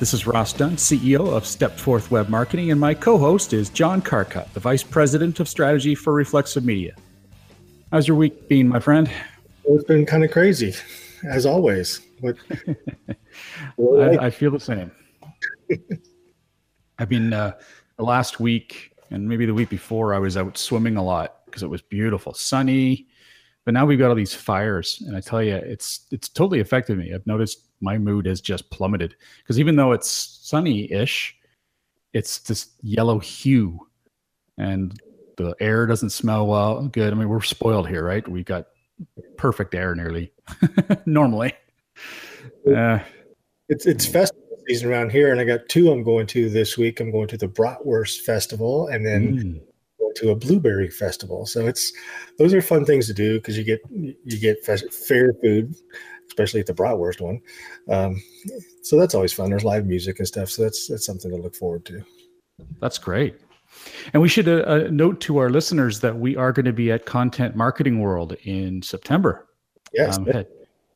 This is Ross Dunn, CEO of Stepforth Web Marketing, and my co-host is John Carcutt, the Vice President of Strategy for Reflexive Media. How's your week been, my friend? It's been kind of crazy, as always. But I, I, feel the same. I've been uh, the last week and maybe the week before. I was out swimming a lot because it was beautiful, sunny. But now we've got all these fires, and I tell you, it's it's totally affected me. I've noticed my mood has just plummeted because even though it's sunny-ish, it's this yellow hue, and the air doesn't smell well good. I mean, we're spoiled here, right? We got perfect air nearly normally. Uh, it's it's festival season around here, and I got two I'm going to this week. I'm going to the Bratwurst Festival, and then mm. to a blueberry festival. So it's those are fun things to do because you get you get fair food especially at the bratwurst one. Um, so that's always fun. There's live music and stuff. So that's that's something to look forward to. That's great. And we should uh, uh, note to our listeners that we are going to be at Content Marketing World in September. Yes. Um,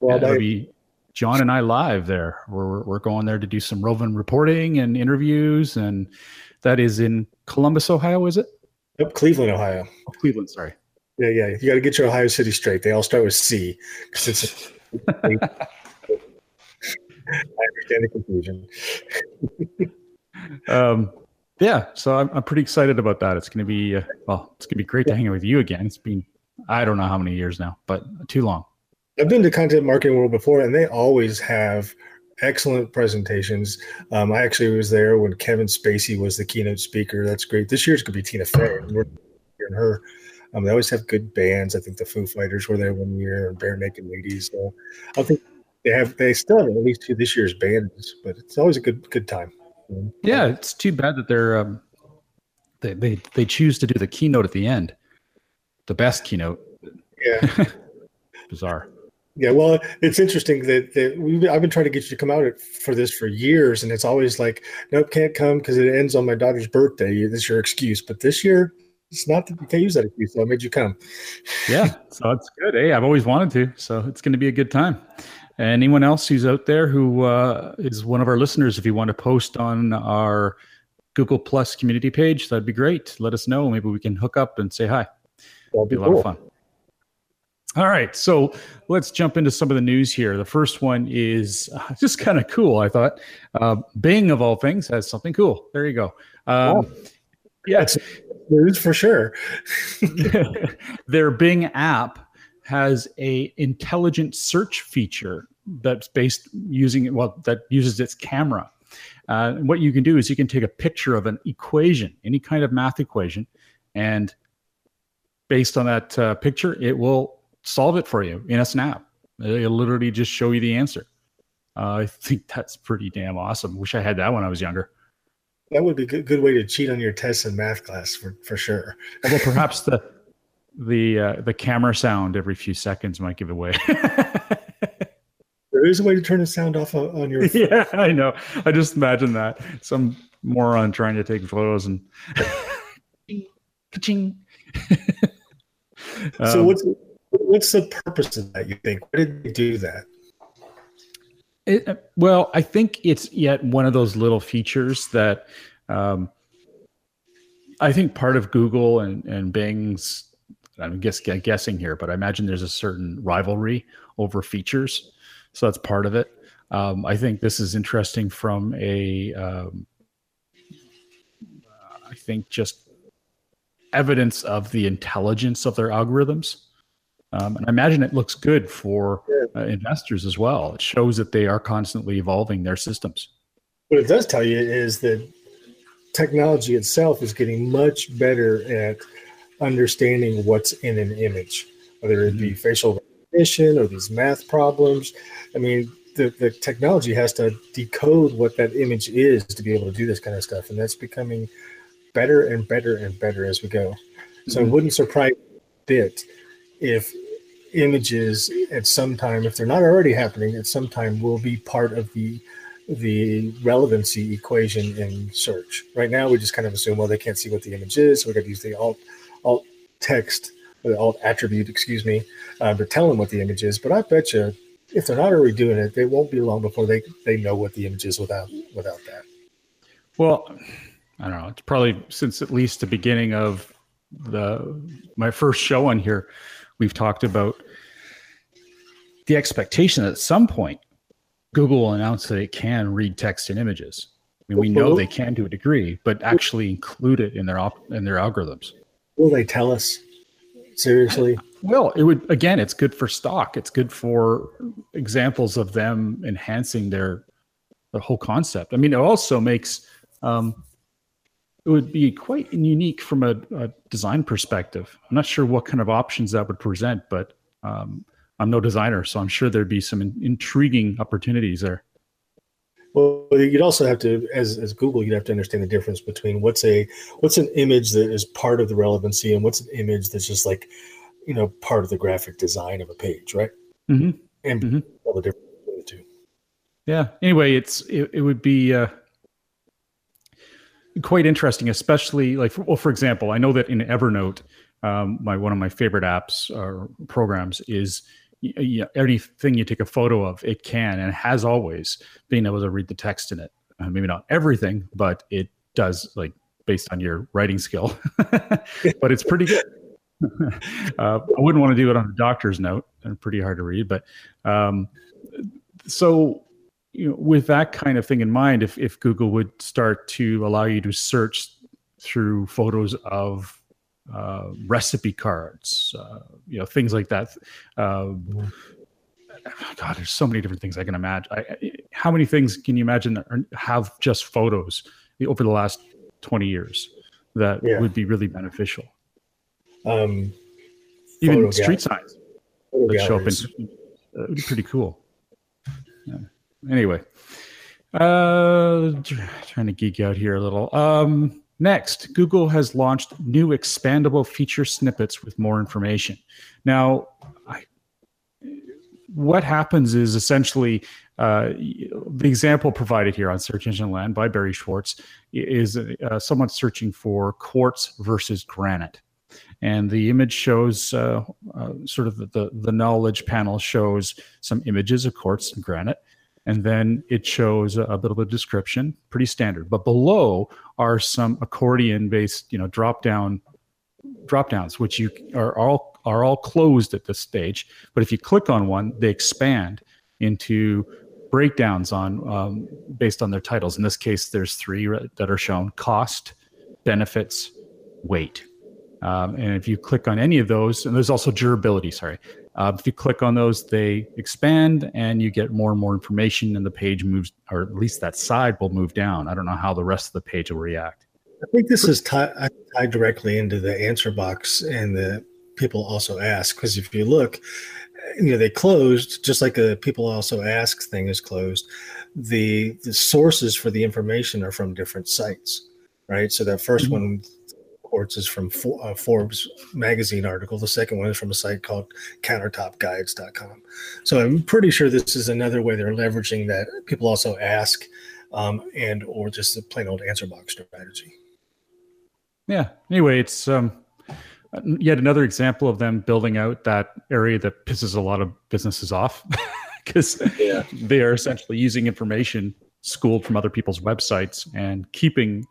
well, it'll be John and I live there. We're, we're going there to do some roving reporting and interviews. And that is in Columbus, Ohio, is it? Yep, Cleveland, Ohio. Oh, Cleveland, sorry. Yeah, yeah. You got to get your Ohio City straight. They all start with C because it's I understand the confusion. um, yeah, so I'm, I'm pretty excited about that. It's going to be uh, well, it's going to be great to hang out with you again. It's been I don't know how many years now, but too long. I've been to Content Marketing World before, and they always have excellent presentations. Um, I actually was there when Kevin Spacey was the keynote speaker. That's great. This year's going to be Tina Fey. We're hearing her um, they always have good bands. I think the Foo Fighters were there one year, and Barenaked Ladies. So I think they have they still have at least two this year's bands, but it's always a good good time. Yeah, it's too bad that they're um, they they they choose to do the keynote at the end, the best keynote. Yeah, bizarre. Yeah, well, it's interesting that, that we I've been trying to get you to come out for this for years, and it's always like, nope, can't come because it ends on my daughter's birthday. This is your excuse, but this year it's not that you can't use that excuse. So I made you come. yeah, so it's good. Hey, I've always wanted to, so it's going to be a good time. Anyone else who's out there who uh, is one of our listeners, if you want to post on our Google Plus community page, that'd be great. Let us know. Maybe we can hook up and say hi. That'd be, be a cool. lot of fun. All right, so let's jump into some of the news here. The first one is uh, just kind of cool. I thought uh, Bing, of all things, has something cool. There you go. Um, yeah, news for sure. Their Bing app has a intelligent search feature that's based using well that uses its camera. Uh, what you can do is you can take a picture of an equation, any kind of math equation, and based on that uh, picture, it will solve it for you in a snap. It'll literally just show you the answer. Uh, I think that's pretty damn awesome. Wish I had that when I was younger that would be a good, good way to cheat on your tests in math class for, for sure. Well, perhaps the the uh, the camera sound every few seconds might give away. there is a way to turn the sound off on your. Phone. Yeah, I know. I just imagine that some moron trying to take photos and. so um, what's what's the purpose of that? You think? Why did they do that? It, uh, well, I think it's yet one of those little features that um, I think part of Google and, and Bing's, I'm guess, guessing here, but I imagine there's a certain rivalry over features. so that's part of it. Um, I think this is interesting from a, um, I think just evidence of the intelligence of their algorithms. Um, and I imagine it looks good for uh, investors as well. It shows that they are constantly evolving their systems. What it does tell you is that technology itself is getting much better at understanding what's in an image, whether it be mm-hmm. facial recognition or these math problems. I mean, the, the technology has to decode what that image is to be able to do this kind of stuff. And that's becoming better and better and better as we go. So mm-hmm. it wouldn't surprise a bit if images at some time, if they're not already happening, at some time will be part of the the relevancy equation in search. Right now, we just kind of assume, well, they can't see what the image is, so we got to use the alt alt text, the alt attribute, excuse me, uh, to tell them what the image is. But I bet you, if they're not already doing it, they won't be long before they they know what the image is without without that. Well, I don't know. It's probably since at least the beginning of the my first show on here, we've talked about the expectation that at some point Google will announce that it can read text and images. I mean, we know they can to a degree, but actually include it in their op- in their algorithms. Will they tell us? Seriously? Well, it would again. It's good for stock. It's good for examples of them enhancing their the whole concept. I mean, it also makes um, it would be quite unique from a, a, design perspective. I'm not sure what kind of options that would present, but um, I'm no designer, so I'm sure there'd be some in, intriguing opportunities there. Well, you'd also have to, as, as Google, you'd have to understand the difference between what's a what's an image that is part of the relevancy and what's an image that's just like, you know, part of the graphic design of a page, right? Mm-hmm. And mm-hmm. all the difference between the two. Yeah. Anyway, it's it, it would be uh, quite interesting, especially like, well, for example, I know that in Evernote, um, my one of my favorite apps or programs is you, anything you take a photo of, it can and has always been able to read the text in it. Uh, maybe not everything, but it does, like based on your writing skill. but it's pretty good. uh, I wouldn't want to do it on a doctor's note; and pretty hard to read. But um, so, you know, with that kind of thing in mind, if if Google would start to allow you to search through photos of uh, recipe cards, uh, you know, things like that. Uh, God, there's so many different things I can imagine. I, how many things can you imagine that have just photos over the last 20 years that yeah. would be really beneficial? Um, Even street signs that show up in, uh, would be pretty cool. Yeah. Anyway, uh, trying to geek out here a little. Um, Next, Google has launched new expandable feature snippets with more information. Now, I, what happens is essentially uh, the example provided here on Search Engine Land by Barry Schwartz is uh, someone searching for quartz versus granite. And the image shows uh, uh sort of the, the knowledge panel shows some images of quartz and granite and then it shows a, little bit of a description, pretty standard. But below are some accordion-based, you know, drop-down drop downs, which you are all are all closed at this stage. But if you click on one, they expand into breakdowns on um, based on their titles. In this case, there's three that are shown: cost, benefits, weight. Um, and if you click on any of those, and there's also durability. Sorry, uh, if you click on those, they expand and you get more and more information, and the page moves, or at least that side will move down. I don't know how the rest of the page will react. I think this is tied, tied directly into the answer box and the people also ask because if you look, you know they closed just like the people also ask thing is closed. The the sources for the information are from different sites, right? So that 1st mm-hmm. one reports is from For, uh, Forbes magazine article. The second one is from a site called countertopguides.com. So I'm pretty sure this is another way they're leveraging that people also ask um, and or just a plain old answer box strategy. Yeah. Anyway, it's um, yet another example of them building out that area that pisses a lot of businesses off because yeah. they are essentially using information schooled from other people's websites and keeping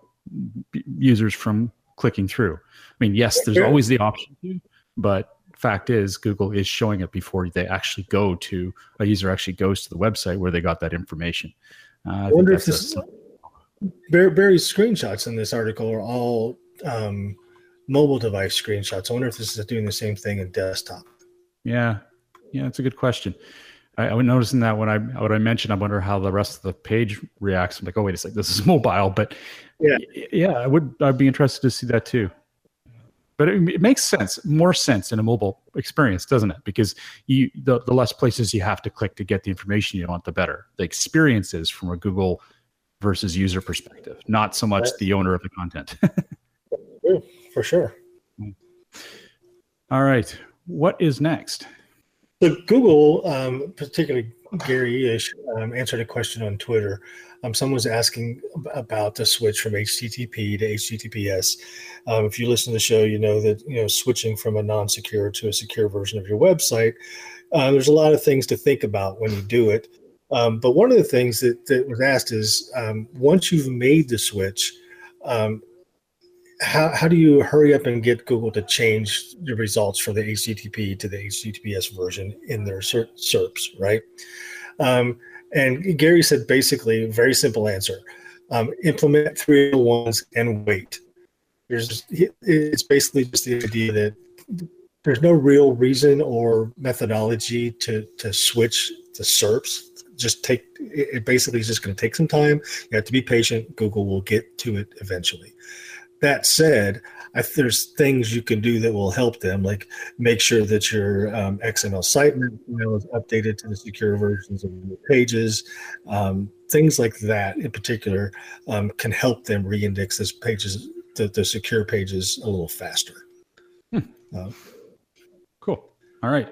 users from clicking through. I mean, yes, there's always the option to, but fact is, Google is showing it before they actually go to a user actually goes to the website where they got that information. Uh, I, wonder if this Barry's screenshots in this article are all um, mobile device screenshots. I wonder if this is doing the same thing in desktop. Yeah, yeah, that's a good question. I, I was noticing that when I what I mentioned, I wonder how the rest of the page reacts. I'm like, oh wait a second, this is mobile, but yeah, yeah, I would I'd be interested to see that too. But it, it makes sense, more sense in a mobile experience, doesn't it? Because you the, the less places you have to click to get the information you want, the better. The experiences from a Google versus user perspective, not so much the owner of the content. For sure. All right. What is next? So Google, um, particularly Gary Illyes, um, answered a question on Twitter. Um, someone was asking about the switch from HTTP to HTTPS. Um, if you listen to the show, you know that you know switching from a non-secure to a secure version of your website. Uh, there's a lot of things to think about when you do it. Um, but one of the things that, that was asked is um, once you've made the switch, um, how, how do you hurry up and get Google to change the results from the HTTP to the HTTPS version in their SERPs, right? Um, and Gary said basically, very simple answer. Um, implement 301s and wait. There's, it's basically just the idea that there's no real reason or methodology to, to switch to SERPs. Just take it basically is just going to take some time. You have to be patient. Google will get to it eventually that said I, there's things you can do that will help them like make sure that your um, xml sitemap is updated to the secure versions of your pages um, things like that in particular um, can help them re-index this pages the, the secure pages a little faster hmm. uh, cool all right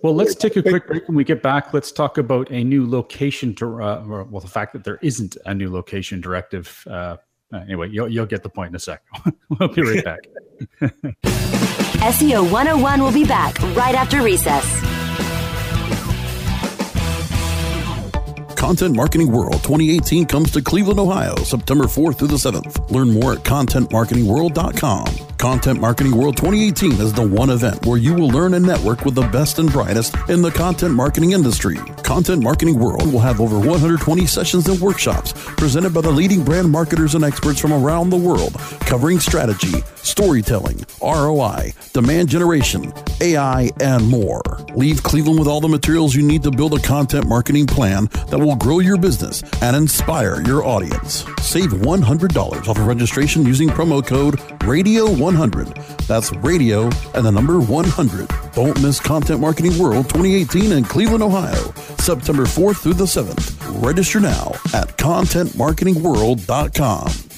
well, let's take a quick break. When we get back, let's talk about a new location. To, uh, well, the fact that there isn't a new location directive. Uh, anyway, you'll, you'll get the point in a sec. we'll be right back. SEO 101 will be back right after recess. Content Marketing World 2018 comes to Cleveland, Ohio, September 4th through the 7th. Learn more at contentmarketingworld.com. Content Marketing World 2018 is the one event where you will learn and network with the best and brightest in the content marketing industry. Content Marketing World will have over 120 sessions and workshops presented by the leading brand marketers and experts from around the world, covering strategy, storytelling, ROI, demand generation, AI, and more. Leave Cleveland with all the materials you need to build a content marketing plan that will grow your business and inspire your audience. Save $100 off of registration using promo code RADIO1 100. That's radio and the number 100. Don't miss Content Marketing World 2018 in Cleveland, Ohio, September 4th through the 7th. Register now at contentmarketingworld.com.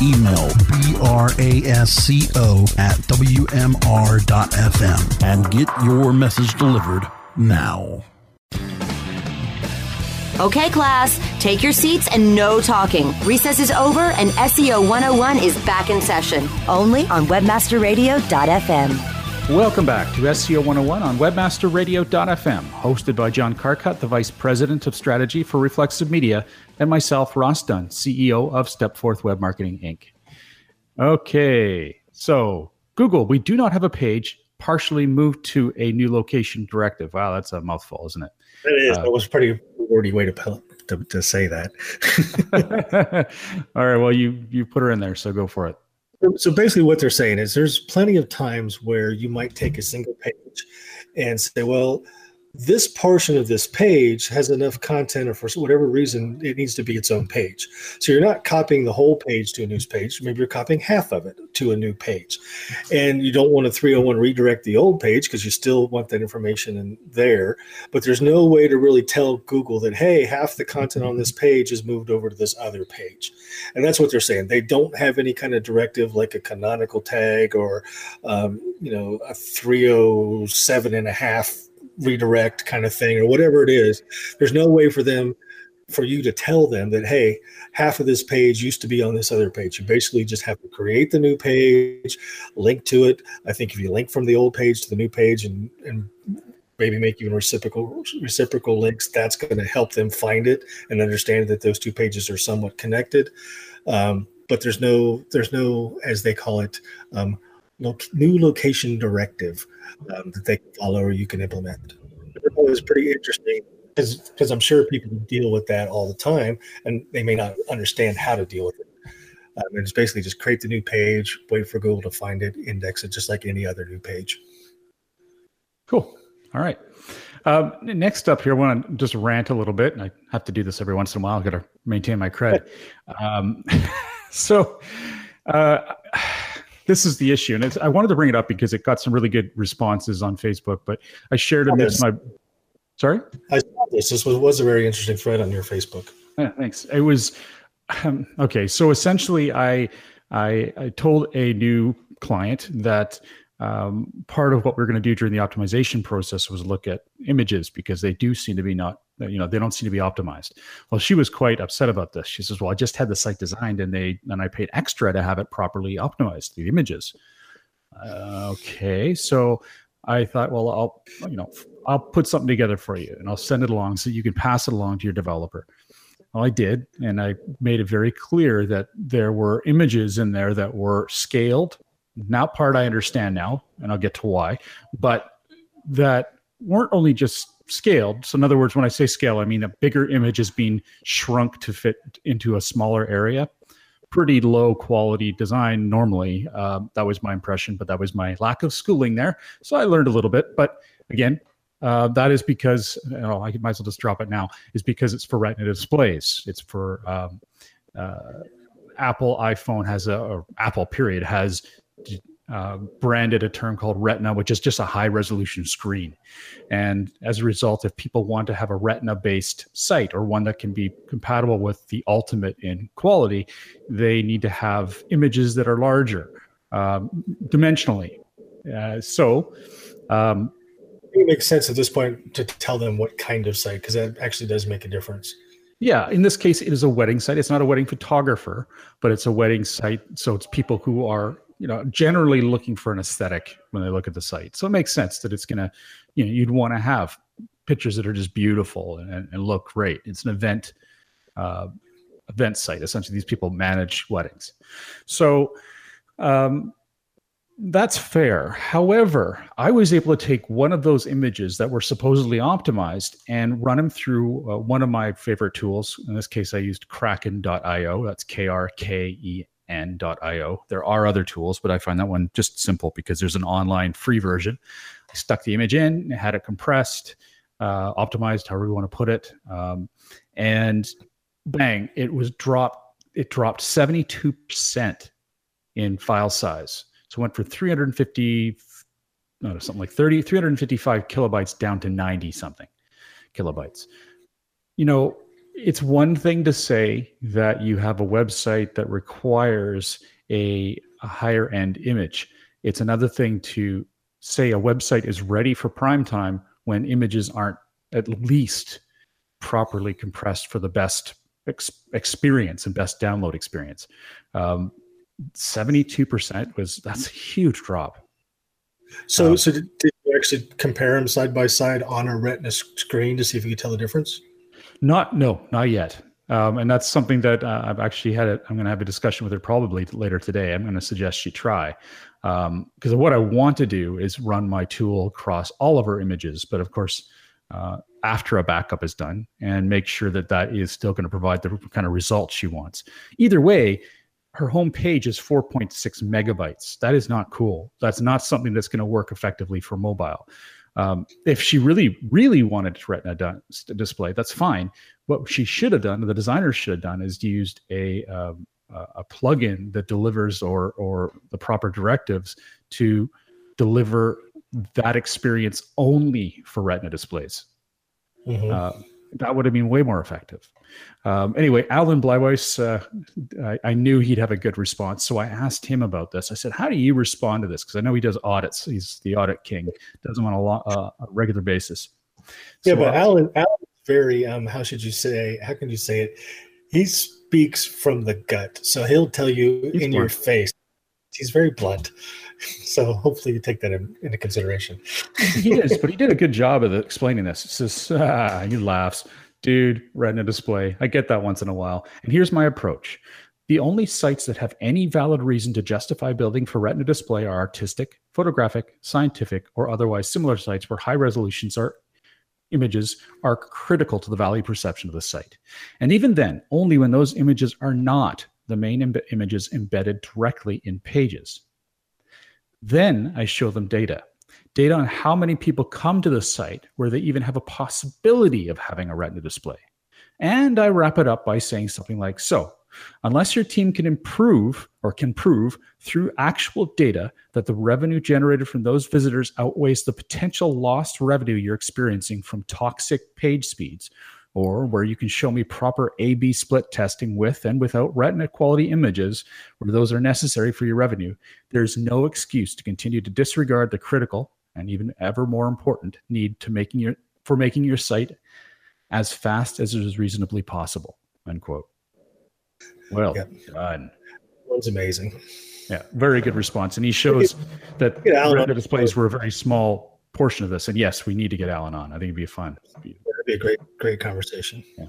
Email brasco at wmr.fm and get your message delivered now. Okay, class, take your seats and no talking. Recess is over and SEO 101 is back in session, only on webmasterradio.fm. Welcome back to SEO 101 on webmasterradio.fm, hosted by John Carcutt, the Vice President of Strategy for Reflexive Media, and myself, Ross Dunn, CEO of Stepforth Web Marketing Inc. Okay, so Google, we do not have a page partially moved to a new location directive. Wow, that's a mouthful, isn't it? It is. Uh, it was a pretty wordy way to, to, to say that. All right. Well, you you put her in there, so go for it. So basically, what they're saying is there's plenty of times where you might take a single page and say, well, this portion of this page has enough content or for whatever reason it needs to be its own page. So you're not copying the whole page to a news page. Maybe you're copying half of it to a new page. And you don't want a 301 redirect the old page because you still want that information in there. But there's no way to really tell google that hey half the content on this page is moved over to this other page. And that's what they're saying. They don't have any kind of directive like a canonical tag or um, you know a 307 and a half redirect kind of thing or whatever it is there's no way for them for you to tell them that hey half of this page used to be on this other page. You basically just have to create the new page link to it. I think if you link from the old page to the new page and and maybe make even reciprocal reciprocal links that's going to help them find it and understand that those two pages are somewhat connected. Um, but there's no there's no as they call it um, lo- new location directive um, that they can follow or you can implement. It was pretty interesting because I'm sure people deal with that all the time and they may not understand how to deal with it. Um, and it's basically just create the new page, wait for Google to find it, index it just like any other new page. Cool. All right. Um, next up here, I want to just rant a little bit, and I have to do this every once in a while. I've got to maintain my cred. Um, so, uh, this is the issue, and I wanted to bring it up because it got some really good responses on Facebook. But I shared it with my. Sorry, I saw this. This was, was a very interesting thread on your Facebook. Yeah, thanks. It was um, okay. So essentially, I, I I told a new client that um, part of what we're going to do during the optimization process was look at images because they do seem to be not you know they don't seem to be optimized. Well she was quite upset about this. She says well i just had the site designed and they and i paid extra to have it properly optimized the images. Uh, okay so i thought well i'll you know i'll put something together for you and i'll send it along so you can pass it along to your developer. Well, I did, and I made it very clear that there were images in there that were scaled not part I understand now, and I'll get to why, but that weren't only just scaled. So, in other words, when I say scale, I mean a bigger image is being shrunk to fit into a smaller area. Pretty low quality design normally. Uh, that was my impression, but that was my lack of schooling there. So I learned a little bit. But again, uh, that is because know, I might as well just drop it now. Is because it's for Retina displays. It's for um, uh, Apple iPhone has a Apple period has uh, branded a term called Retina, which is just a high resolution screen. And as a result, if people want to have a Retina based site or one that can be compatible with the ultimate in quality, they need to have images that are larger um, dimensionally. Uh, so, um, it makes sense at this point to tell them what kind of site because that actually does make a difference. Yeah, in this case, it is a wedding site. It's not a wedding photographer, but it's a wedding site. So it's people who are you know generally looking for an aesthetic when they look at the site. So it makes sense that it's going to you know you'd want to have pictures that are just beautiful and, and look great. It's an event uh, event site. Essentially these people manage weddings. So um, that's fair. However i was able to take one of those images that were supposedly optimized and run them through uh, one of my favorite tools. In this case i used kraken.io that's k-r-k-e n.io. There are other tools, but I find that one just simple because there's an online free version. I stuck the image in, had it compressed, uh, optimized, however you want to put it, um, and bang, it was dropped. It dropped 72% in file size. So it went from 350, no, something like 30, 355 kilobytes down to 90 something kilobytes. You know, it's one thing to say that you have a website that requires a, a higher end image. It's another thing to say a website is ready for prime time when images aren't at least properly compressed for the best ex- experience and best download experience. Um, 72% was that's a huge drop. So, um, so did, did, you actually compare them side by side on a retina screen to see if you could tell the difference? Not no, not yet. Um, and that's something that uh, I've actually had. A, I'm going to have a discussion with her probably later today. I'm going to suggest she try because um, what I want to do is run my tool across all of her images, but of course, uh, after a backup is done, and make sure that that is still going to provide the kind of results she wants. Either way, her home page is 4.6 megabytes. That is not cool. That's not something that's going to work effectively for mobile. Um, if she really, really wanted to Retina done, display, that's fine. What she should have done, the designer should have done, is used a um, a plugin that delivers or or the proper directives to deliver that experience only for Retina displays. Mm-hmm. Uh, that would have been way more effective. Um, anyway, Alan Bleiweiss, uh, I, I, knew he'd have a good response, so I asked him about this. I said, "How do you respond to this?" Because I know he does audits. He's the audit king. Does them on a, lo- uh, a regular basis. So, yeah, but Alan, Alan's very um, how should you say? How can you say it? He speaks from the gut, so he'll tell you in blunt. your face. He's very blunt. So hopefully you take that in, into consideration. he is, but he did a good job of explaining this. He says, ah, he laughs dude, retina display. I get that once in a while. And here's my approach. The only sites that have any valid reason to justify building for retina display are artistic, photographic, scientific, or otherwise similar sites where high resolutions are images are critical to the value perception of the site. And even then, only when those images are not the main Im- images embedded directly in pages. Then I show them data data on how many people come to the site where they even have a possibility of having a retina display. And I wrap it up by saying something like So, unless your team can improve or can prove through actual data that the revenue generated from those visitors outweighs the potential lost revenue you're experiencing from toxic page speeds, or where you can show me proper A B split testing with and without retina quality images where those are necessary for your revenue, there's no excuse to continue to disregard the critical and even ever more important need to making your for making your site as fast as it is reasonably possible. Unquote. Well yep. done. That's amazing. Yeah, very good response. And he shows that the displays were a very small portion of this. And yes, we need to get Alan on. I think it'd be fun. It'd be, be a great, great conversation. Yeah.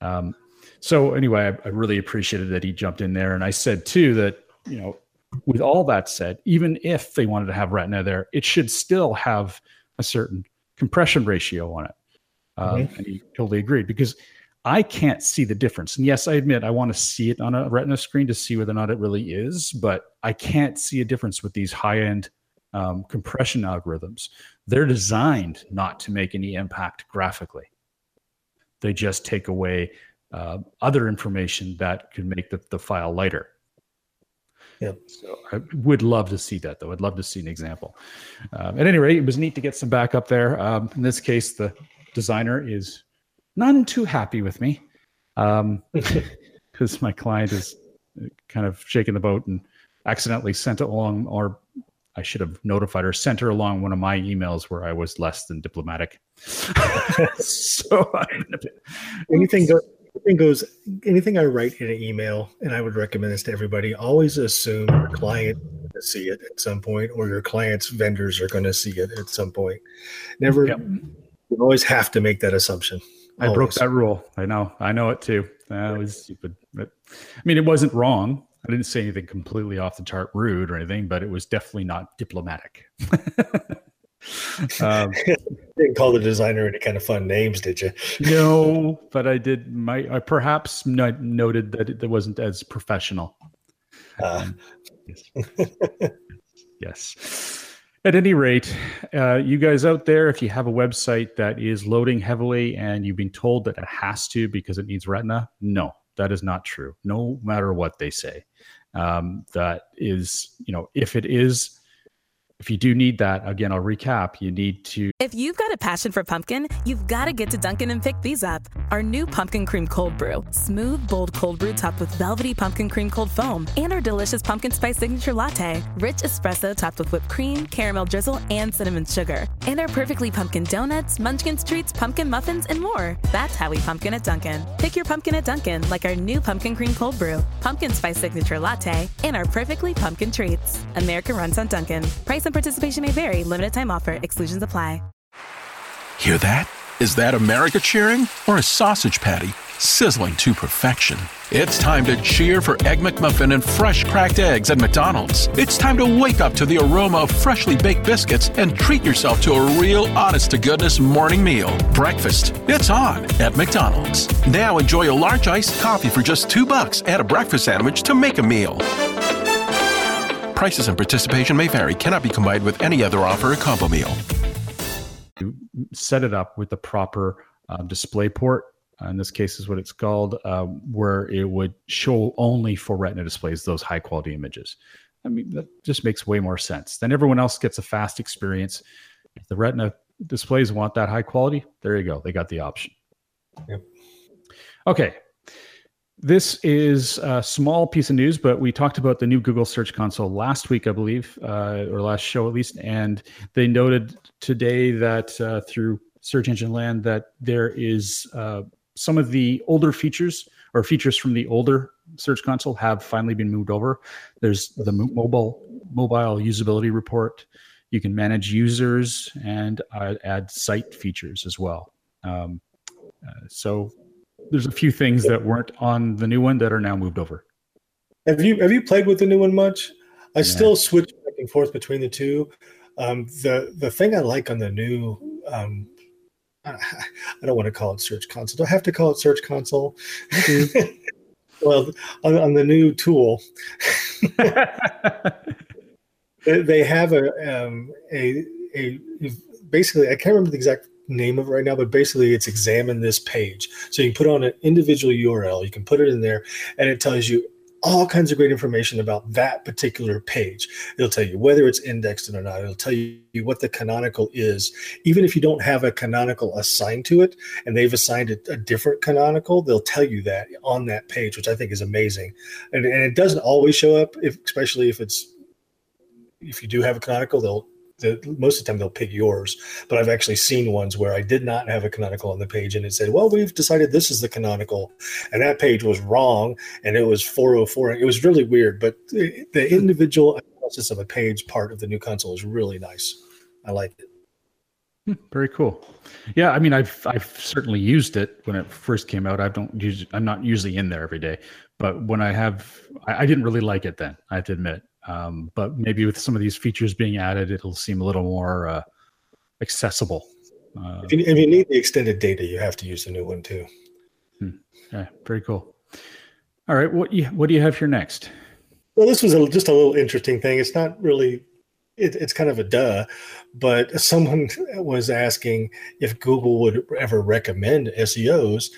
Um, so anyway, I, I really appreciated that he jumped in there. And I said too that, you know, with all that said, even if they wanted to have retina there, it should still have a certain compression ratio on it. Uh, mm-hmm. And he totally agreed because I can't see the difference. And yes, I admit I want to see it on a retina screen to see whether or not it really is, but I can't see a difference with these high end um, compression algorithms. They're designed not to make any impact graphically, they just take away uh, other information that could make the, the file lighter. Yep. So I would love to see that, though. I'd love to see an example. Um, at any rate, it was neat to get some backup there. Um, in this case, the designer is none too happy with me because um, my client is kind of shaking the boat and accidentally sent along, or I should have notified her, sent her along one of my emails where I was less than diplomatic. so I'm a bit, anything goes anything goes anything I write in an email, and I would recommend this to everybody. Always assume your client to see it at some point, or your client's vendors are going to see it at some point. Never, yep. you always have to make that assumption. I broke that rule. I know. I know it too. That was stupid. But, I mean, it wasn't wrong. I didn't say anything completely off the chart rude or anything, but it was definitely not diplomatic. Um, didn't call the designer any kind of fun names, did you? no, but I did. My I perhaps noted that it wasn't as professional. Uh. yes. yes. At any rate, uh, you guys out there, if you have a website that is loading heavily and you've been told that it has to because it needs Retina, no, that is not true. No matter what they say, um, that is, you know, if it is if you do need that, again, I'll recap. You need to. If you've got a passion for pumpkin, you've got to get to Dunkin' and pick these up. Our new pumpkin cream cold brew, smooth, bold cold brew topped with velvety pumpkin cream cold foam, and our delicious pumpkin spice signature latte, rich espresso topped with whipped cream, caramel drizzle, and cinnamon sugar, and our perfectly pumpkin donuts, munchkins treats, pumpkin muffins, and more. That's how we pumpkin at Dunkin'. Pick your pumpkin at Dunkin', like our new pumpkin cream cold brew, pumpkin spice signature latte, and our perfectly pumpkin treats. America runs on Dunkin'. Price and participation may vary. Limited time offer. Exclusions apply. Hear that? Is that America cheering or a sausage patty sizzling to perfection? It's time to cheer for Egg McMuffin and fresh cracked eggs at McDonald's. It's time to wake up to the aroma of freshly baked biscuits and treat yourself to a real honest to goodness morning meal. Breakfast. It's on at McDonald's. Now enjoy a large iced coffee for just 2 bucks and a breakfast sandwich to make a meal. Prices and participation may vary. Cannot be combined with any other offer or combo meal set it up with the proper uh, display port. Uh, in this case, is what it's called, uh, where it would show only for Retina displays those high quality images. I mean, that just makes way more sense. Then everyone else gets a fast experience. If the Retina displays want that high quality, there you go. They got the option. Yep. Okay, this is a small piece of news, but we talked about the new Google Search Console last week, I believe, uh, or last show at least, and they noted today that uh, through Search Engine Land that there is uh, some of the older features or features from the older Search Console have finally been moved over. There's the mobile mobile usability report. You can manage users and uh, add site features as well. Um, uh, so there's a few things that weren't on the new one that are now moved over. Have you have you played with the new one much? I yeah. still switch back and forth between the two. Um, the the thing I like on the new um, I don't want to call it Search Console. Do I have to call it Search Console? well, on, on, the new tool, they have a, um, a a basically I can't remember the exact name of it right now, but basically it's examine this page. So you can put on an individual URL, you can put it in there, and it tells you all kinds of great information about that particular page. It'll tell you whether it's indexed or not. It'll tell you what the canonical is. Even if you don't have a canonical assigned to it and they've assigned it a different canonical, they'll tell you that on that page, which I think is amazing. And, and it doesn't always show up, if, especially if it's if you do have a canonical, they'll the, most of the time they'll pick yours, but I've actually seen ones where I did not have a canonical on the page and it said, well, we've decided this is the canonical. And that page was wrong and it was 404. It was really weird, but the, the individual analysis of a page part of the new console is really nice. I like it. Hmm, very cool. Yeah, I mean, I've I've certainly used it when it first came out. I don't use I'm not usually in there every day, but when I have, I, I didn't really like it then. I have to admit. Um, but maybe with some of these features being added, it'll seem a little more uh, accessible. Uh, if, you, if, you, need the extended data, you have to use the new one too. Hmm. Yeah, very cool. All right, what you, what do you have here next? Well, this was a, just a little interesting thing. It's not really, it, it's kind of a duh, but someone was asking if Google would ever recommend SEOs,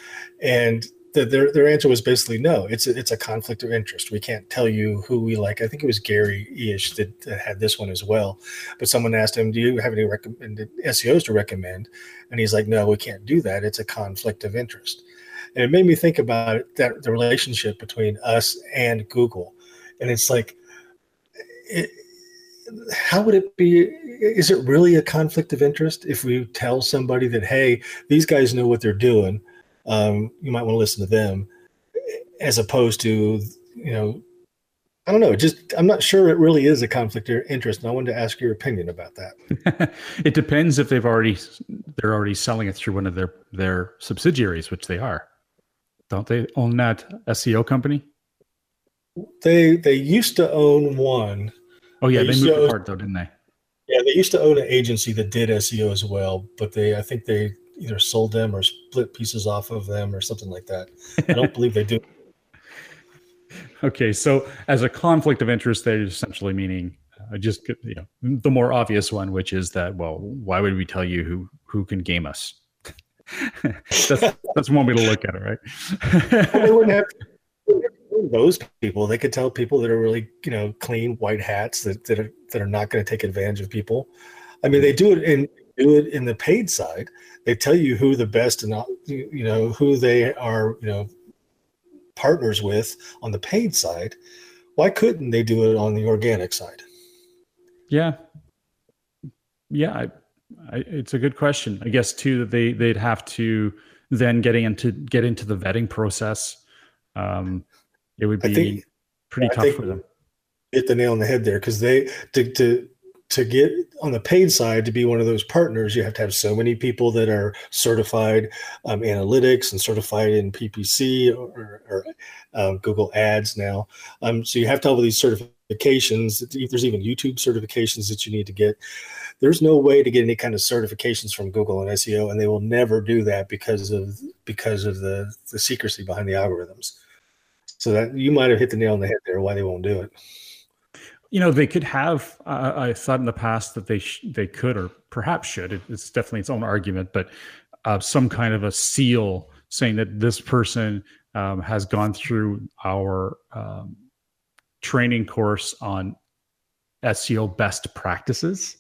and the, their their answer was basically no. It's a, it's a conflict of interest. We can't tell you who we like. I think it was Gary Illyes that, that had this one as well. But someone asked him, "Do you have any recommended SEOs to recommend?" And he's like, "No, we can't do that. It's a conflict of interest." And it made me think about that the relationship between us and Google, and it's like, it, how would it be? Is it really a conflict of interest if we tell somebody that, hey, these guys know what they're doing? Um, you might want to listen to them as opposed to you know I don't know. Just I'm not sure it really is a conflict of interest, and I wanted to ask your opinion about that. it depends if they've already they're already selling it through one of their their subsidiaries, which they are. Don't they own that SEO company? They they used to own one. Oh yeah, they, they moved apart though, didn't they? Yeah, they used to own an agency that did SEO as well, but they I think they either sold them or split pieces off of them or something like that. I don't believe they do. Okay, so as a conflict of interest, they're essentially meaning uh, just you know the more obvious one, which is that well, why would we tell you who who can game us? that's that's one way to look at it, right? well, they wouldn't have those people. They could tell people that are really you know clean white hats that that are, that are not going to take advantage of people. I mean, they do it in do it in the paid side. They tell you who the best and you know who they are, you know, partners with on the paid side. Why couldn't they do it on the organic side? Yeah, yeah, I, I, it's a good question. I guess too that they they'd have to then getting into get into the vetting process. Um, it would be think, pretty tough for them. Hit the nail on the head there because they to, to to get on the paid side to be one of those partners, you have to have so many people that are certified um, analytics and certified in PPC or, or um, Google Ads now. Um, so you have to have all these certifications. There's even YouTube certifications that you need to get. There's no way to get any kind of certifications from Google and SEO, and they will never do that because of because of the the secrecy behind the algorithms. So that you might have hit the nail on the head there. Why they won't do it you know they could have uh, i thought in the past that they sh- they could or perhaps should. It, it's definitely its own argument but uh, some kind of a seal saying that this person um, has gone through our um, training course on seo best practices.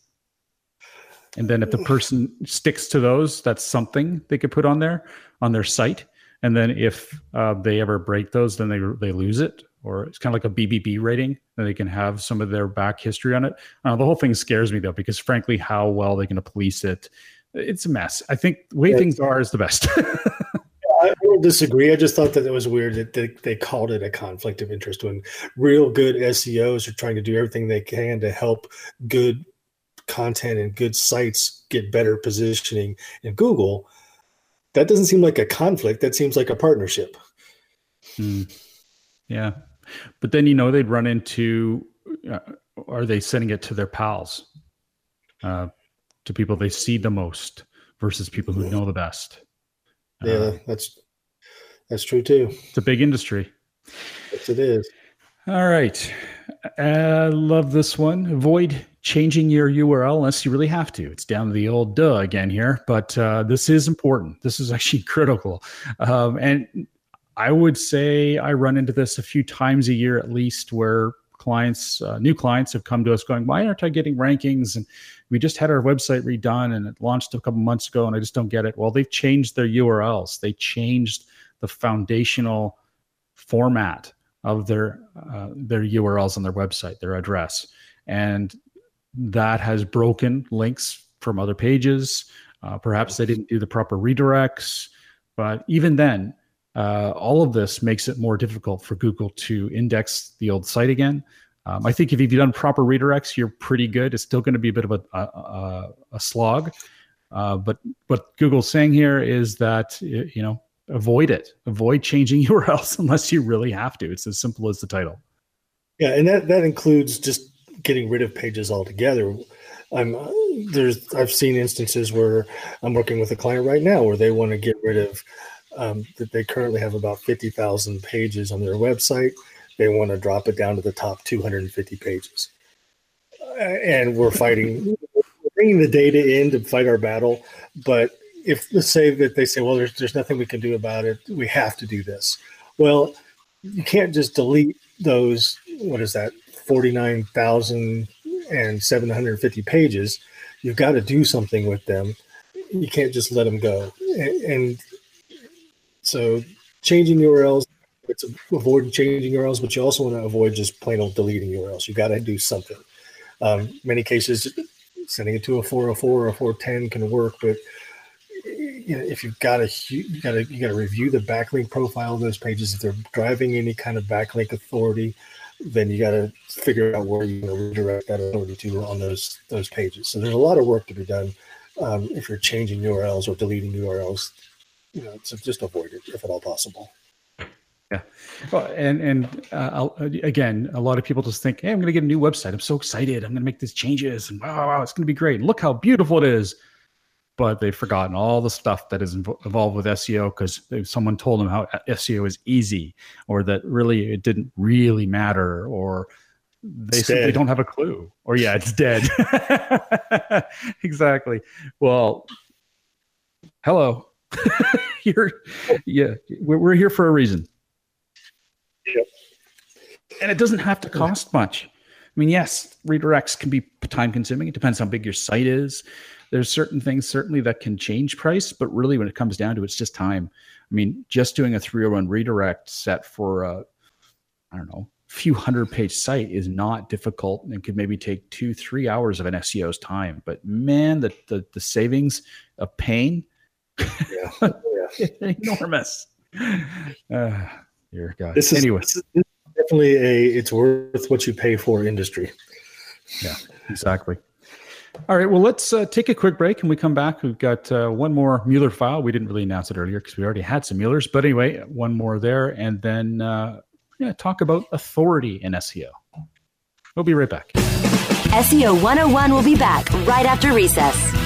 And then if the person sticks to those that's something they could put on there on their site. And then if uh, they ever break those then they they lose it or it's kind of like a BBB rating, and they can have some of their back history on it. Uh, the whole thing scares me though, because frankly, how well they're going to police it, it's a mess. I think the way yeah. things are is the best. I don't disagree. I just thought that it was weird that they, they, called it a conflict of interest when real good SEOs are trying to do everything they can to help good content and good sites get better positioning in Google. That doesn't seem like a conflict. That seems like a partnership. Hmm. Yeah, but then you know they'd run into uh, are they sending it to their pals, uh, to people they see the most versus people who know the best. Yeah, uh, that's that's true too. It's a big industry. Yes, it is. All right. I love this one. Avoid changing your URL unless you really have to. It's down to the old duh again here, but uh, this is important. This is actually critical. Um, and I would say I run into this a few times a year at least where clients, uh, new clients have come to us going, why aren't I getting rankings? And we just had our website redone and it launched a couple months ago and I just don't get it. Well, they've changed their URLs. They changed the foundational format of their uh, their URLs on their website, their address, and that has broken links from other pages. Uh, perhaps they didn't do the proper redirects, but even then, uh, all of this makes it more difficult for Google to index the old site again. Um, I think if you've done proper redirects, you're pretty good. It's still going to be a bit of a, a, a slog. Uh, but what Google's saying here is that, you know, avoid it. Avoid changing URLs unless you really have to. It's as simple as the title. Yeah, and that, that includes just getting rid of pages altogether. I'm there's I've seen instances where I'm working with a client right now where they want to get rid of um, that they currently have about 50,000 pages on their website. They want to drop it down to the top 250 pages. Uh, and we're fighting, bringing the data in to fight our battle. But if let's say that they say, well, there's, there's nothing we can do about it, we have to do this. Well, you can't just delete those, what is that, 49,750 pages. You've got to do something with them. You can't just let them go. And, and so changing URLs, it's avoiding changing URLs, but you also want to avoid just plain old deleting URLs. You got to do something. Um, many cases, sending it to a 404 or a 410 can work, but you know, if you've got a you got to you got to review the backlink profile of those pages. If they're driving any kind of backlink authority, then you got to figure out where you're going to redirect that authority to on those those pages. So there's a lot of work to be done um, if you're changing URLs or deleting URLs you know, so just avoid it if at all possible. Yeah. Well, and and uh, again, a lot of people just think, "Hey, I'm going to get a new website. I'm so excited. I'm going to make these changes, and wow, wow, it's going to be great. Look how beautiful it is." But they've forgotten all the stuff that is involved with SEO because someone told them how SEO is easy, or that really it didn't really matter, or they simply don't have a clue, or yeah, it's dead. exactly. Well, hello You're, yeah, we're, we're here for a reason. Yep. And it doesn't have to cost much. I mean, yes, redirects can be time consuming. It depends how big your site is. There's certain things certainly that can change price, but really when it comes down to it, it's just time. I mean, just doing a 301 redirect set for a, I don't know, few hundred page site is not difficult and could maybe take two, three hours of an SEO's time. But man, the the, the savings of pain yeah, yeah. enormous. Uh, your God. This is, anyway. This is, definitely a it's worth what you pay for industry. Yeah, exactly. All right. Well, let's uh, take a quick break. and we come back, we've got uh, one more Mueller file. We didn't really announce it earlier because we already had some Muellers. But anyway, one more there. And then uh, we're going to talk about authority in SEO. We'll be right back. SEO 101 will be back right after recess.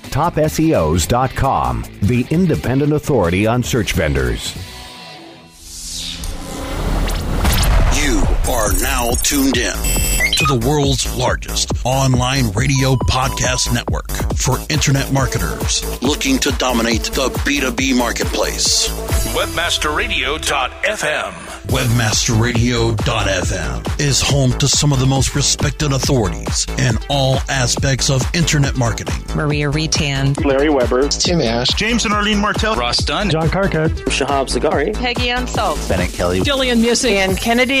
TopSEOs.com, the independent authority on search vendors. You are now tuned in to the world's largest online radio podcast network for internet marketers looking to dominate the B2B marketplace. Webmasterradio.fm. Webmasterradio.fm is home to some of the most respected authorities in all aspects of internet marketing. Maria Retan, Larry Weber, Tim Ash, James and Arlene Martell, Ross Dunn, John Carcutt, Shahab Zagari, Peggy Ansel, Bennett Kelly, Jillian Muessig, and Kennedy.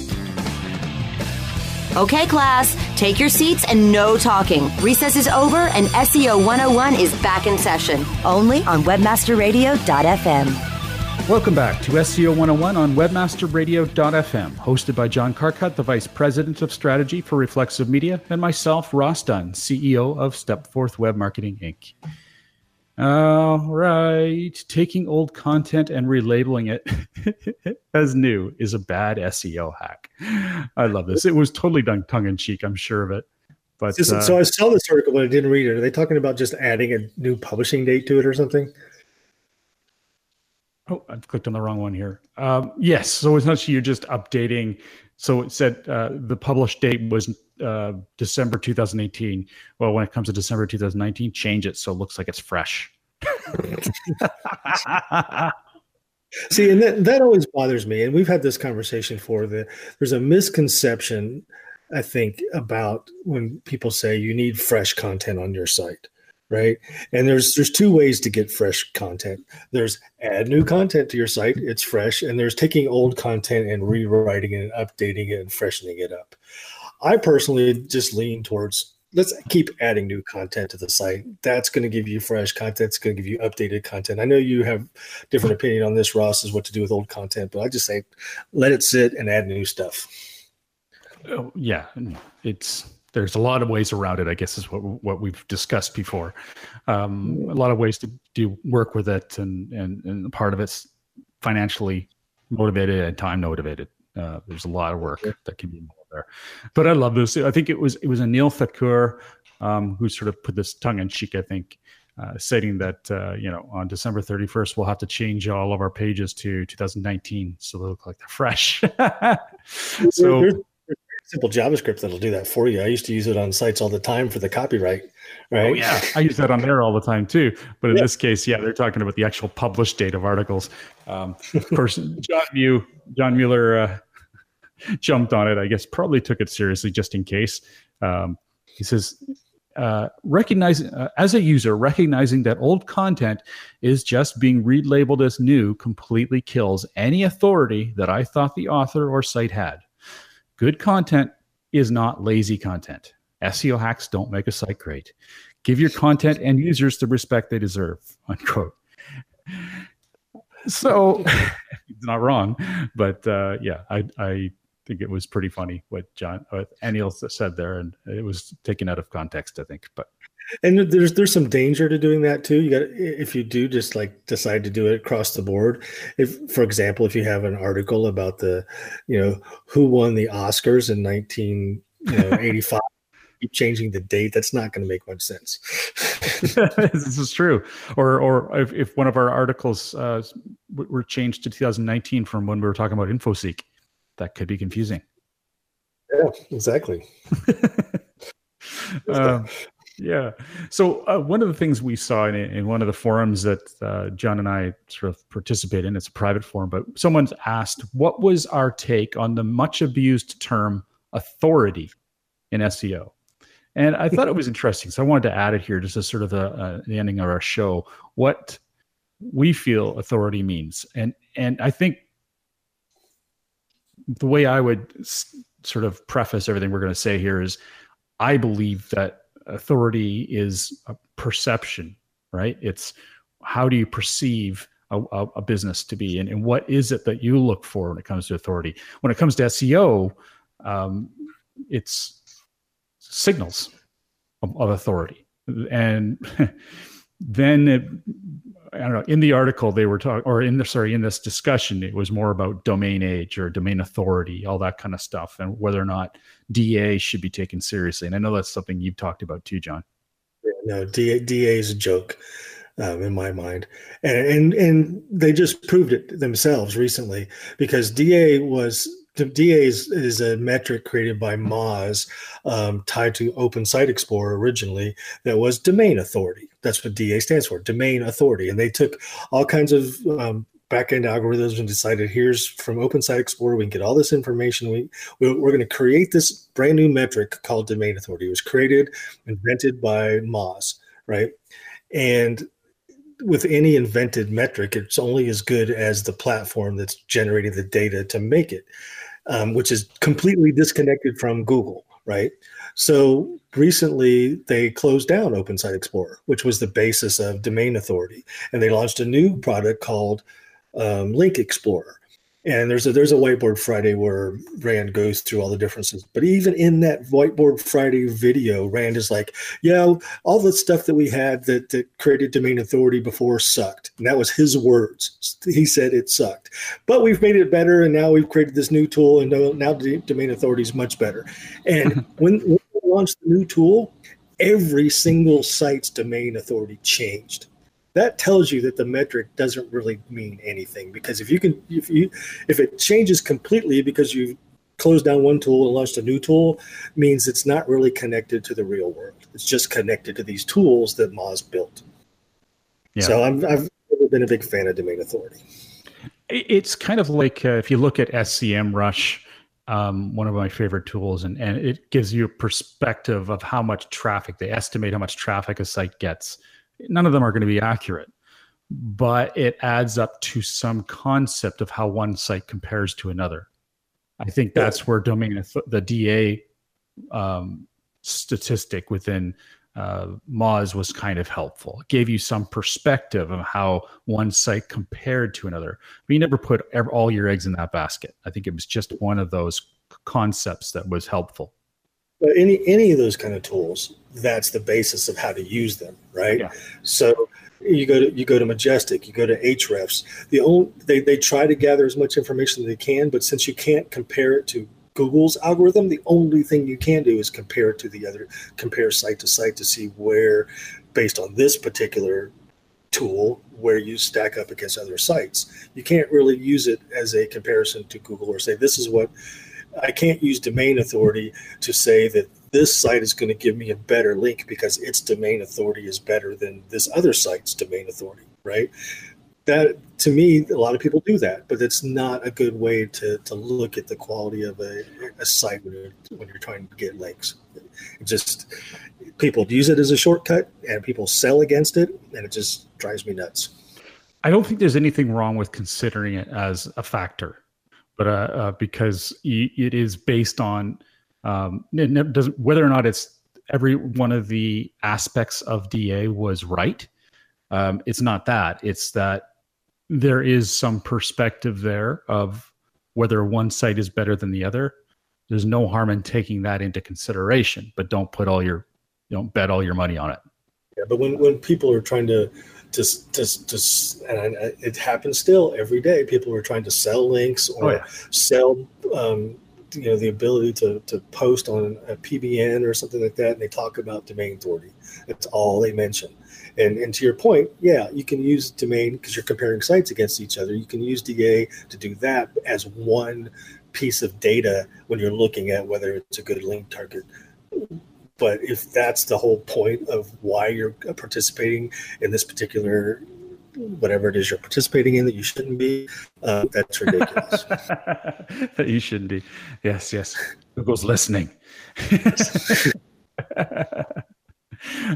Okay, class, take your seats and no talking. Recess is over and SEO 101 is back in session, only on webmasterradio.fm. Welcome back to SEO 101 on webmasterradio.fm, hosted by John Carcutt, the Vice President of Strategy for Reflexive Media, and myself, Ross Dunn, CEO of Stepforth Web Marketing Inc. All right. Taking old content and relabeling it as new is a bad SEO hack. I love this. It was totally done tongue in cheek, I'm sure of it. But so, uh, so I saw this article, but I didn't read it. Are they talking about just adding a new publishing date to it or something? Oh, I've clicked on the wrong one here. Um, yes. So essentially, you're just updating. So it said uh, the published date was uh, December 2018. Well, when it comes to December 2019, change it so it looks like it's fresh. See, and that, that always bothers me. And we've had this conversation for the there's a misconception, I think, about when people say you need fresh content on your site right and there's there's two ways to get fresh content there's add new content to your site it's fresh and there's taking old content and rewriting it and updating it and freshening it up i personally just lean towards let's keep adding new content to the site that's going to give you fresh content it's going to give you updated content i know you have different opinion on this ross is what to do with old content but i just say let it sit and add new stuff oh, yeah it's there's a lot of ways around it. I guess is what what we've discussed before. Um, a lot of ways to do work with it, and and and part of it's financially motivated and time motivated. Uh, there's a lot of work that can be there. But I love this. I think it was it was Anil Thakur um, who sort of put this tongue in cheek. I think. Uh, stating that uh, you know on December 31st we'll have to change all of our pages to 2019 so they look like they're fresh. so simple JavaScript that'll do that for you. I used to use it on sites all the time for the copyright. Right. Oh, yeah. I use that on there all the time too. But in yeah. this case, yeah, they're talking about the actual published date of articles. Um, of course, John Mew, John Mueller uh, jumped on it. I guess probably took it seriously just in case. Um, he says, uh, recognizing uh, as a user, recognizing that old content is just being relabeled as new completely kills any authority that I thought the author or site had. Good content is not lazy content. SEO hacks don't make a site great. Give your content and users the respect they deserve. Unquote. So not wrong, but uh, yeah, I, I think it was pretty funny what John, what Anil said there, and it was taken out of context, I think. But and there's there's some danger to doing that too. You got if you do just like decide to do it across the board. If, for example, if you have an article about the, you know, who won the Oscars in 1985 keep changing the date, that's not going to make much sense. this is true. Or, or if, if one of our articles uh, were changed to 2019 from when we were talking about InfoSeek, that could be confusing. Yeah, exactly. um, yeah. So uh, one of the things we saw in, in one of the forums that uh, John and I sort of participate in, it's a private forum, but someone's asked, what was our take on the much abused term authority in SEO? And I thought it was interesting. So I wanted to add it here just as sort of the, uh, the ending of our show, what we feel authority means. And, and I think the way I would s- sort of preface everything we're going to say here is I believe that authority is a perception, right? It's how do you perceive a, a, business to be, and, and, what is it that you look for when it comes to authority? When it comes to SEO, um, it's signals of, of authority. And then it, I don't know. In the article, they were talking, or in the sorry, in this discussion, it was more about domain age or domain authority, all that kind of stuff, and whether or not DA should be taken seriously. And I know that's something you've talked about too, John. Yeah, no, DA, DA is a joke um, in my mind, and, and and they just proved it themselves recently because DA was DA is, is, a metric created by Moz um, tied to Open Site Explorer originally that was domain authority. That's what DA stands for, domain authority. And they took all kinds of um, backend algorithms and decided here's from Open Site Explorer, we can get all this information. We, we're, we're going to create this brand new metric called domain authority. It was created, invented by Moz, right? And with any invented metric, it's only as good as the platform that's generating the data to make it um, which is completely disconnected from Google, right? So recently they closed down Open Site Explorer, which was the basis of domain authority, and they launched a new product called um, Link Explorer. And there's a there's a whiteboard Friday where Rand goes through all the differences. But even in that whiteboard Friday video, Rand is like, "Yeah, all the stuff that we had that that created domain authority before sucked." And that was his words. He said it sucked, but we've made it better, and now we've created this new tool, and now domain authority is much better. And when, when we launched the new tool, every single site's domain authority changed that tells you that the metric doesn't really mean anything because if you can if you if it changes completely because you closed down one tool and launched a new tool means it's not really connected to the real world. It's just connected to these tools that moz built. Yeah. so I'm, i've never been a big fan of domain authority. It's kind of like uh, if you look at SEMrush um, one of my favorite tools, and, and it gives you a perspective of how much traffic they estimate how much traffic a site gets none of them are going to be accurate, but it adds up to some concept of how one site compares to another. I think that's where domain the DA um, statistic within uh, Moz was kind of helpful. It gave you some perspective of how one site compared to another. But you never put all your eggs in that basket. I think it was just one of those concepts that was helpful. But any any of those kind of tools, that's the basis of how to use them, right? Yeah. So you go to you go to Majestic, you go to Ahrefs. The only they they try to gather as much information as they can, but since you can't compare it to Google's algorithm, the only thing you can do is compare it to the other, compare site to site to see where, based on this particular tool, where you stack up against other sites. You can't really use it as a comparison to Google or say this is what I can't use domain authority to say that this site is going to give me a better link because its domain authority is better than this other site's domain authority, right? That to me, a lot of people do that, but it's not a good way to, to look at the quality of a, a site when you're, when you're trying to get links. It just people use it as a shortcut and people sell against it, and it just drives me nuts. I don't think there's anything wrong with considering it as a factor, but uh, uh, because it is based on um, it doesn't whether or not it's every one of the aspects of DA was right. Um, it's not that. It's that there is some perspective there of whether one site is better than the other. There's no harm in taking that into consideration, but don't put all your, you know, bet all your money on it. Yeah, but when when people are trying to to to, to and it happens still every day. People are trying to sell links or oh, yeah. sell um, you know the ability to, to post on a PBN or something like that, and they talk about domain authority. That's all they mention. And and to your point, yeah, you can use domain because you're comparing sites against each other. You can use DA to do that as one piece of data when you're looking at whether it's a good link target. But if that's the whole point of why you're participating in this particular whatever it is you're participating in that you shouldn't be, uh, that's ridiculous. that you shouldn't be. Yes, yes. Google's listening.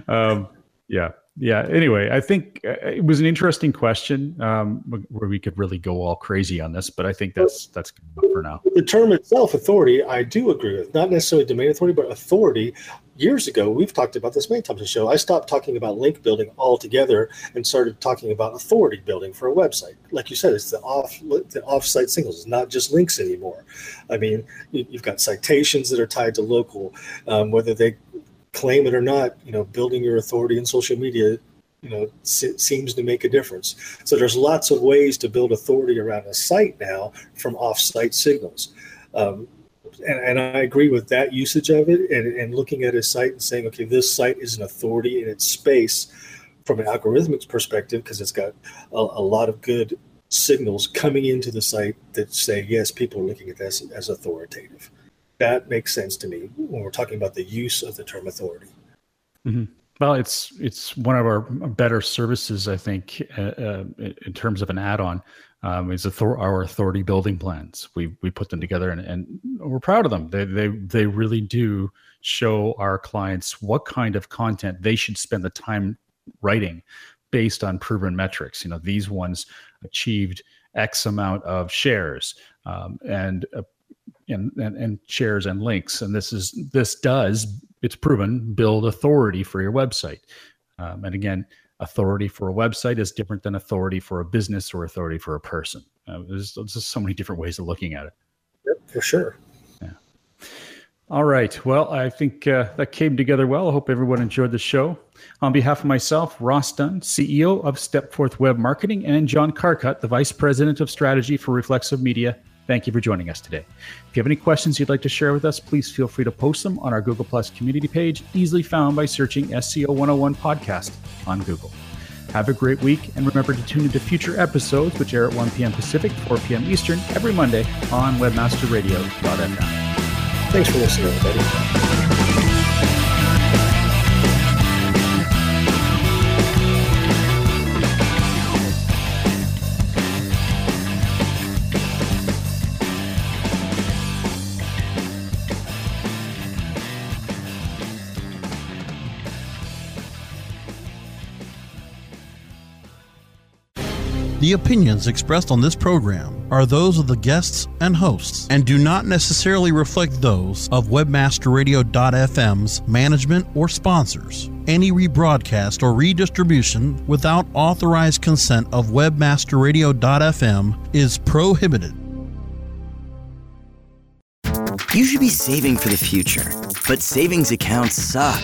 um, yeah yeah anyway i think uh, it was an interesting question um, where we could really go all crazy on this but i think that's that's good for now the term itself authority i do agree with not necessarily domain authority but authority years ago we've talked about this many times on the show i stopped talking about link building altogether and started talking about authority building for a website like you said it's the off the off-site signals it's not just links anymore i mean you've got citations that are tied to local um, whether they claim it or not, you know, building your authority in social media, you know, seems to make a difference. So there's lots of ways to build authority around a site now from off-site signals. Um, and, and, I agree with that usage of it and, and looking at a site and saying, okay, this site is an authority in its space from an algorithmic perspective because it's got a, a, lot of good signals coming into the site that say, yes, people are looking at this as authoritative that makes sense to me when we're talking about the use of the term authority. Mm-hmm. Well, it's it's one of our better services, I think, uh, uh, in terms of an add-on. Um, is our authority building plans. We we put them together and, and we're proud of them. They they they really do show our clients what kind of content they should spend the time writing based on proven metrics. You know, these ones achieved X amount of shares um, and uh, and, and, and shares and links. And this is this does it's proven build authority for your website. Um, and again, authority for a website is different than authority for a business or authority for a person. Uh, there's, there's just so many different ways of looking at it. Yep, for sure. Yeah. All right. Well, I think uh, that came together well. I hope everyone enjoyed the show. On behalf of myself, Ross Dunn, CEO of Stepforth Web Marketing, and John Carcutt, the Vice President of Strategy for Reflexive Media, Thank you for joining us today. If you have any questions you'd like to share with us, please feel free to post them on our Google Plus community page, easily found by searching SEO 101 Podcast on Google. Have a great week, and remember to tune into future episodes, which air at 1 p.m. Pacific, 4 p.m. Eastern, every Monday on webmasterradio.fm. Thanks for listening, everybody. The opinions expressed on this program are those of the guests and hosts and do not necessarily reflect those of webmasterradio.fm's management or sponsors. Any rebroadcast or redistribution without authorized consent of webmasterradio.fm is prohibited. You should be saving for the future, but savings accounts suck,